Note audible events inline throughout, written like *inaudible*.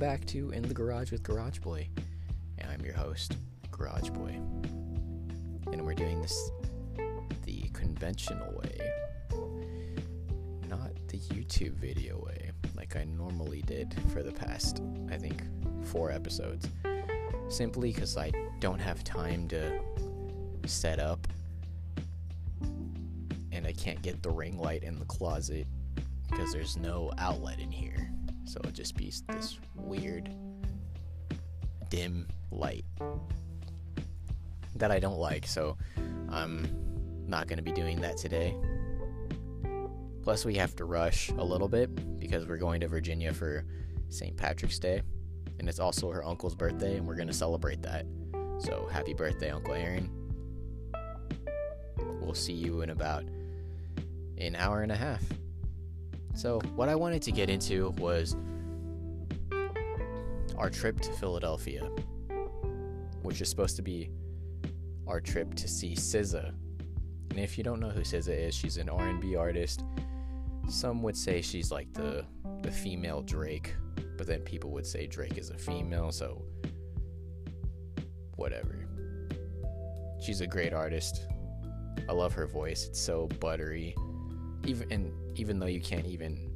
back to In the Garage with Garage Boy. And I'm your host, Garage Boy. And we're doing this the conventional way, not the YouTube video way, like I normally did for the past, I think, four episodes. Simply because I don't have time to set up and I can't get the ring light in the closet because there's no outlet in here. So it'll just be this weird dim light that I don't like. So I'm not going to be doing that today. Plus, we have to rush a little bit because we're going to Virginia for St. Patrick's Day. And it's also her uncle's birthday, and we're going to celebrate that. So, happy birthday, Uncle Aaron. We'll see you in about an hour and a half. So, what I wanted to get into was our trip to Philadelphia, which is supposed to be our trip to see SZA. And if you don't know who SZA is, she's an R&B artist. Some would say she's like the the female Drake, but then people would say Drake is a female, so whatever. She's a great artist. I love her voice. It's so buttery. Even and even though you can't even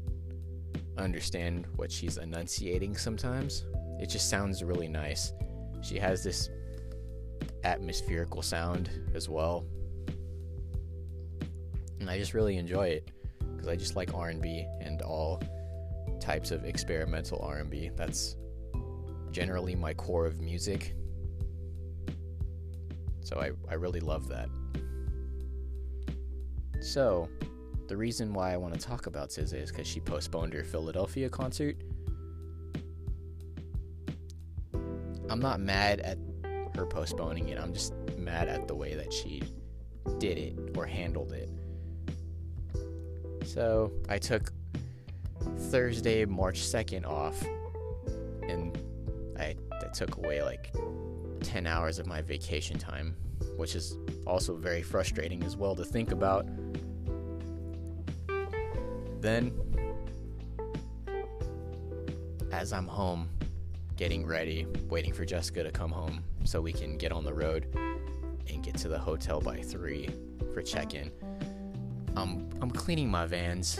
understand what she's enunciating sometimes, it just sounds really nice. She has this atmospherical sound as well. And I just really enjoy it because I just like R&B and all types of experimental R&B. That's generally my core of music. So I, I really love that. So, the reason why I want to talk about SZA is because she postponed her Philadelphia concert. I'm not mad at her postponing it. I'm just mad at the way that she did it or handled it. So I took Thursday, March 2nd off, and I that took away like 10 hours of my vacation time, which is also very frustrating as well to think about. Then, as I'm home, getting ready, waiting for Jessica to come home so we can get on the road and get to the hotel by 3 for check-in. I'm I'm cleaning my vans.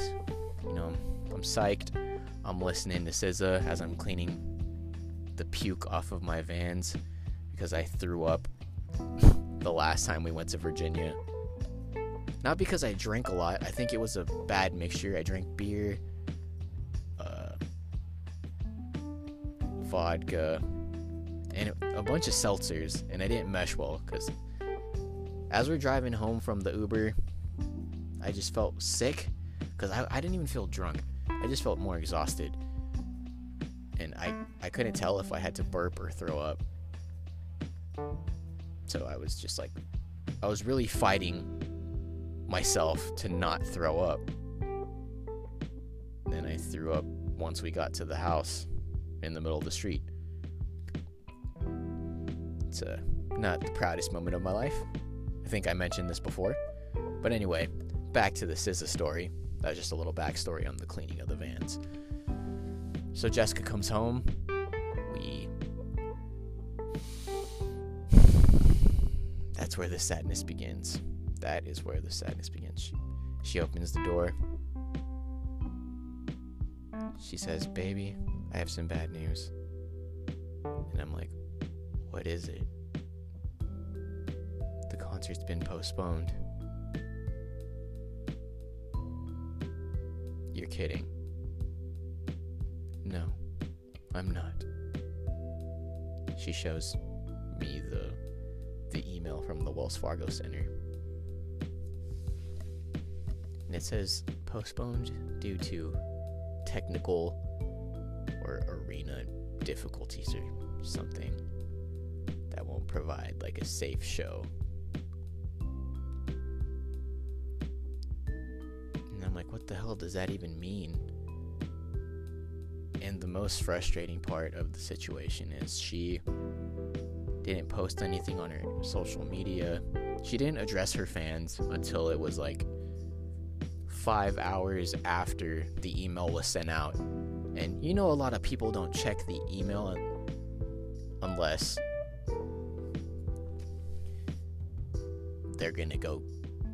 You know, I'm psyched. I'm listening to SZA as I'm cleaning the puke off of my vans because I threw up *laughs* the last time we went to Virginia. Not because I drank a lot. I think it was a bad mixture. I drank beer, uh, vodka, and a bunch of seltzers, and I didn't mesh well because as we're driving home from the Uber, I just felt sick because I, I didn't even feel drunk. I just felt more exhausted. And I, I couldn't tell if I had to burp or throw up. So I was just like, I was really fighting myself to not throw up. Then I threw up once we got to the house in the middle of the street. It's uh, not the proudest moment of my life. I think I mentioned this before. But anyway, back to the SZA story. That was just a little backstory on the cleaning of the vans. So Jessica comes home. We. *sighs* That's where the sadness begins. That is where the sadness begins. She, she opens the door. She says, Baby, I have some bad news. And I'm like, What is it? The concert's been postponed. You're kidding. No, I'm not. She shows me the the email from the Wells Fargo Center. And it says postponed due to technical or arena difficulties or something that won't provide like a safe show. And I'm like, what the hell does that even mean? And the most frustrating part of the situation is she didn't post anything on her social media. She didn't address her fans until it was like five hours after the email was sent out. And you know, a lot of people don't check the email unless they're to go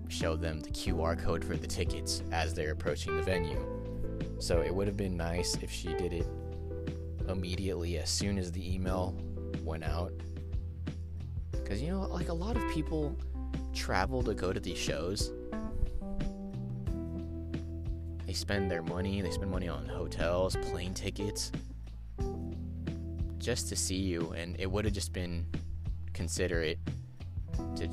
show them the QR code for the tickets as they're approaching the venue. So it would have been nice if she did it immediately as soon as the email went out. Because, you know, like a lot of people travel to go to these shows. They spend their money, they spend money on hotels, plane tickets, just to see you. And it would have just been considerate to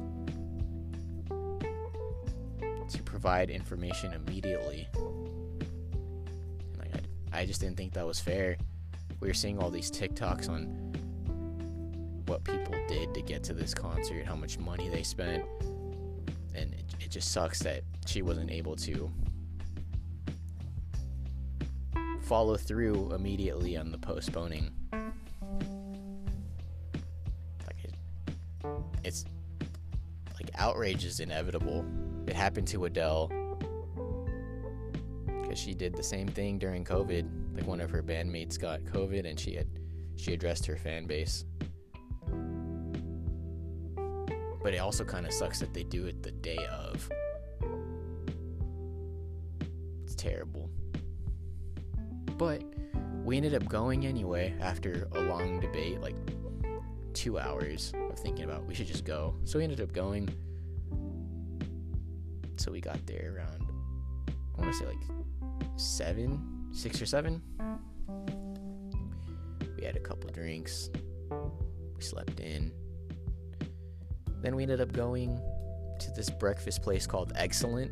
to provide information immediately. Like I, I just didn't think that was fair. We were seeing all these TikToks on what people did to get to this concert, how much money they spent, and it, it just sucks that she wasn't able to follow through immediately on the postponing. Like it, it's like outrage is inevitable. It happened to Adele because she did the same thing during COVID. Like one of her bandmates got COVID, and she had she addressed her fan base. But it also kind of sucks that they do it the day of. It's terrible. But we ended up going anyway after a long debate, like two hours of thinking about we should just go. So we ended up going so we got there around I want to say like seven, six or seven. We had a couple drinks. We slept in. Then we ended up going to this breakfast place called Excellent.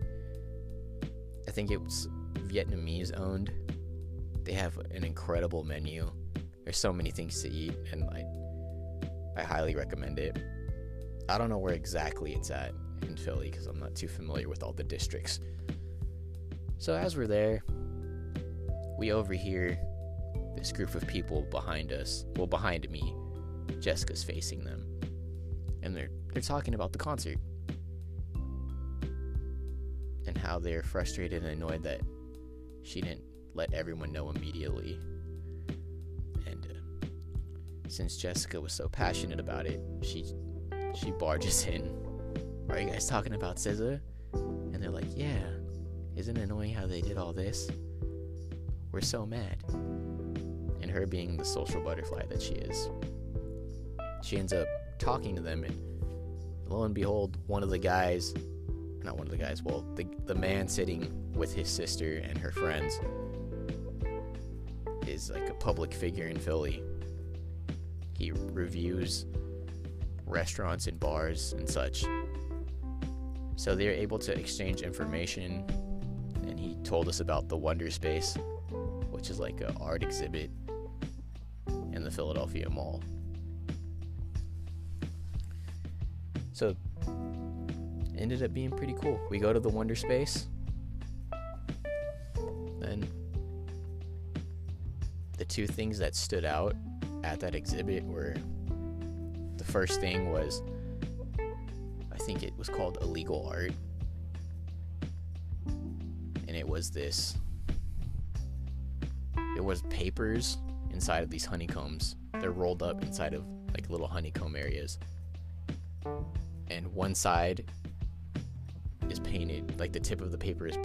I think it was Vietnamese owned. They have an incredible menu. There's so many things to eat, and I, I highly recommend it. I don't know where exactly it's at in Philly because I'm not too familiar with all the districts. So as we're there, we overhear this group of people behind us. Well, behind me, Jessica's facing them, and they're they're talking about the concert and how they're frustrated and annoyed that she didn't let everyone know immediately. And uh, since Jessica was so passionate about it, she she barges in are you guys talking about SZA? And they're like, Yeah. Isn't it annoying how they did all this? We're so mad. And her being the social butterfly that she is, she ends up talking to them, and lo and behold, one of the guys, not one of the guys, well, the, the man sitting with his sister and her friends is like a public figure in Philly. He reviews restaurants and bars and such so they were able to exchange information, and he told us about the Wonder Space, which is like an art exhibit in the Philadelphia Mall. So ended up being pretty cool. We go to the Wonder Space, the two things that stood out at that exhibit were the first thing was I think it was called Illegal Art. And it was this it was papers inside of these honeycombs. They're rolled up inside of like little honeycomb areas. And one side is painted, like the tip of the paper is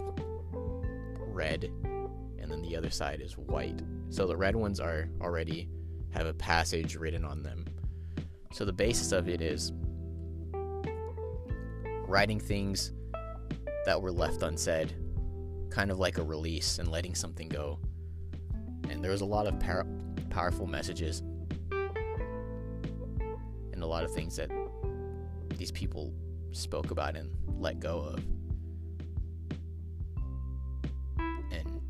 red, and then the other side is white. So the red ones are already have a passage written on them. So the basis of it is writing things that were left unsaid, kind of like a release and letting something go. And there was a lot of par- powerful messages and a lot of things that these people spoke about and let go of. And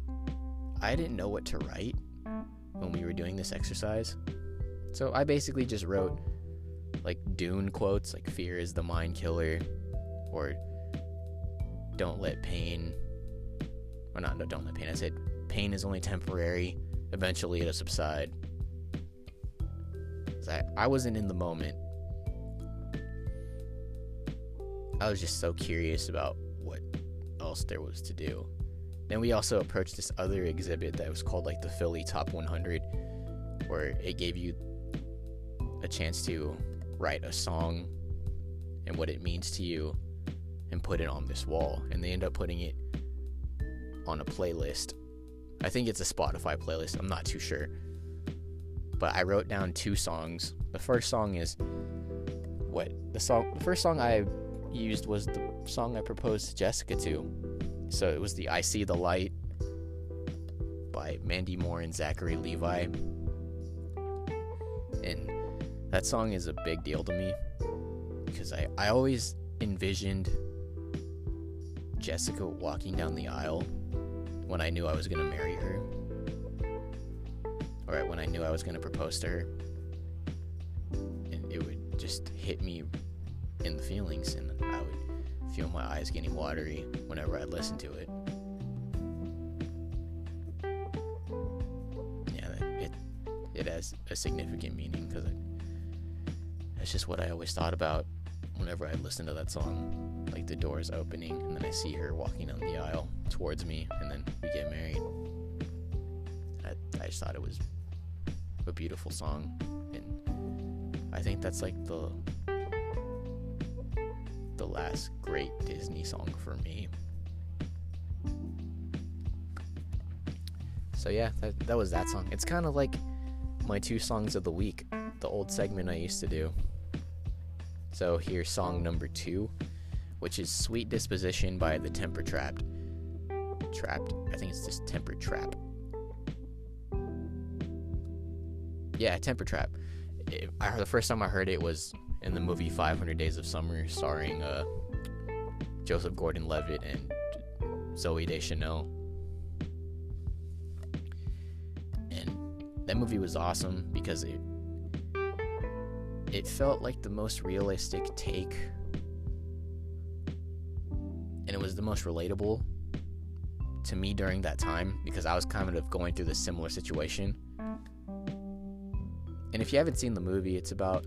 I didn't know what to write when we were doing this exercise. So I basically just wrote like Dune quotes like fear is the mind killer, or don't let pain or not no don't let pain i said pain is only temporary. Eventually it'll subside. I, I wasn't in the moment. I was just so curious about what else there was to do. Then we also approached this other exhibit that was called like the Philly Top 100, where it gave you a chance to write a song and what it means to you and put it on this wall. And they end up putting it on a playlist. I think it's a Spotify playlist. I'm not too sure. But I wrote down two songs. The first song is what the song the first song I used was the song I proposed to Jessica to. So it was the I See the Light by Mandy Moore and Zachary Levi. And that song is a big deal to me because I, I always envisioned Jessica walking down the aisle when I knew I was going to marry her. Or when I knew I was going to propose to her. And it would just hit me in the feelings, and I would feel my eyes getting watery whenever I listened to it. Has a significant meaning because that's just what I always thought about whenever I listened to that song. Like the doors opening, and then I see her walking down the aisle towards me, and then we get married. I, I just thought it was a beautiful song, and I think that's like the the last great Disney song for me. So yeah, that, that was that song. It's kind of like my two songs of the week, the old segment I used to do. So here's song number two, which is Sweet Disposition by the Temper Trapped. Trapped? I think it's just Temper Trap. Yeah, Temper Trap. It, I heard, the first time I heard it was in the movie 500 Days of Summer, starring uh, Joseph Gordon-Levitt and Zooey Deschanel. That movie was awesome because it it felt like the most realistic take and it was the most relatable to me during that time because I was kind of going through the similar situation. And if you haven't seen the movie, it's about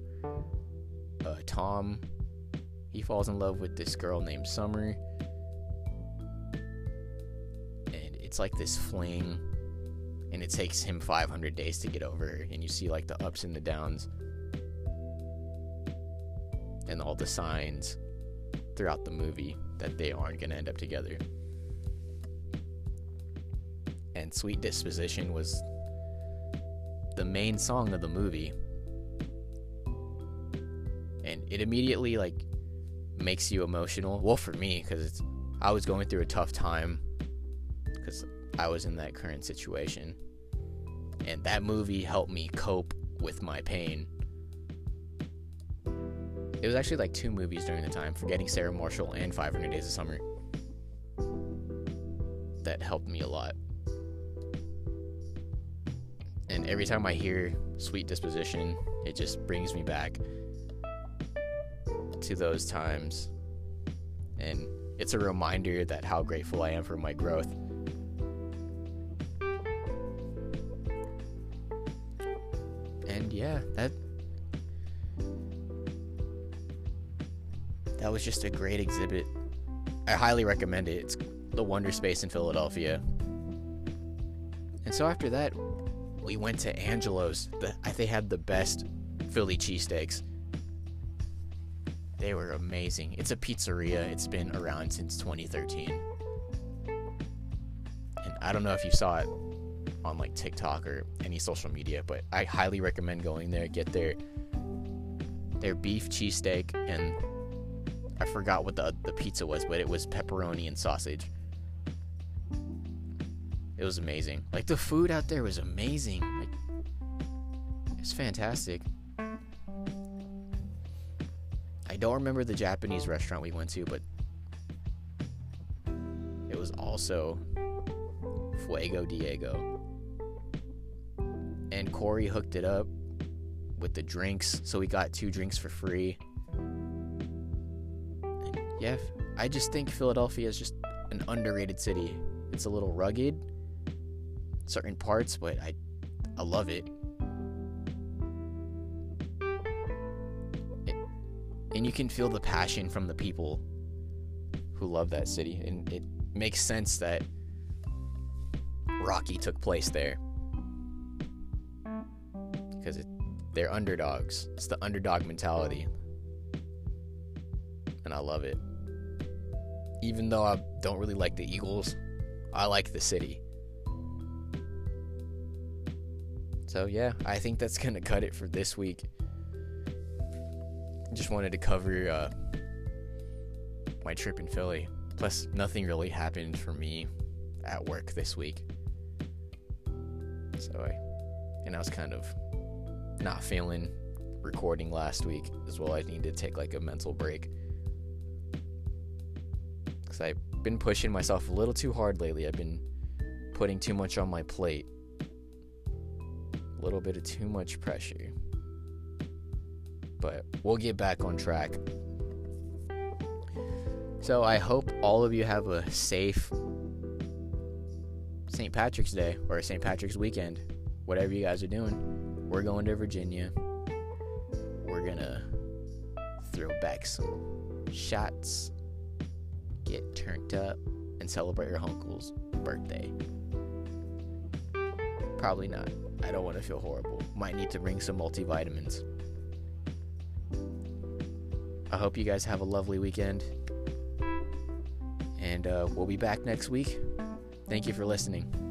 uh, Tom. He falls in love with this girl named Summer. And it's like this fling. And it takes him 500 days to get over. And you see like the ups and the downs and all the signs throughout the movie that they aren't going to end up together. And Sweet Disposition was the main song of the movie. And it immediately like makes you emotional. Well, for me cuz it's I was going through a tough time cuz I was in that current situation. And that movie helped me cope with my pain it was actually like two movies during the time Forgetting Sarah Marshall and 500 Days of Summer that helped me a lot. And every time I hear Sweet Disposition, it just brings me back to those times. And it's a reminder that how grateful I am for my growth. Yeah, that that was just a great exhibit. I highly recommend it. It's the Wonder Space in Philadelphia. And so after that, we went to Angelo's. The, they had the best Philly cheesesteaks. They were amazing. It's a pizzeria. It's been around since 2013. And I don't know if you saw it on like TikTok or any social media, but I highly recommend going there. Get their their beef cheesesteak and I forgot what the the pizza was, but it was pepperoni and sausage. It was amazing. Like the food out there was amazing. Like, it's fantastic. I don't remember the Japanese restaurant we went to, but it was also Fuego Diego. And Corey hooked it up with the drinks, so we got two drinks for free yeah, I just think Philadelphia is just an underrated city. It's a little rugged, certain parts, but I, I love it. it. And you can feel the passion from the people who love that city, and it makes sense that Rocky took place there. Because they're underdogs. It's the underdog mentality. And I love it. Even though I don't really like the Eagles, I like the city. So, yeah, I think that's going to cut it for this week. Just wanted to cover uh, my trip in Philly. Plus, nothing really happened for me at work this week. So I, and I was kind of not feeling recording last week as well. I need to take like a mental break because I've been pushing myself a little too hard lately. I've been putting too much on my plate, a little bit of too much pressure. But we'll get back on track. So I hope all of you have a safe St. Patrick's Day or St. Patrick's weekend. Whatever you guys are doing. We're going to Virginia. We're gonna throw back some shots, get turned up, and celebrate your uncle's birthday. Probably not. I don't want to feel horrible. Might need to bring some multivitamins. I hope you guys have a lovely weekend. And uh, we'll be back next week. Thank you for listening.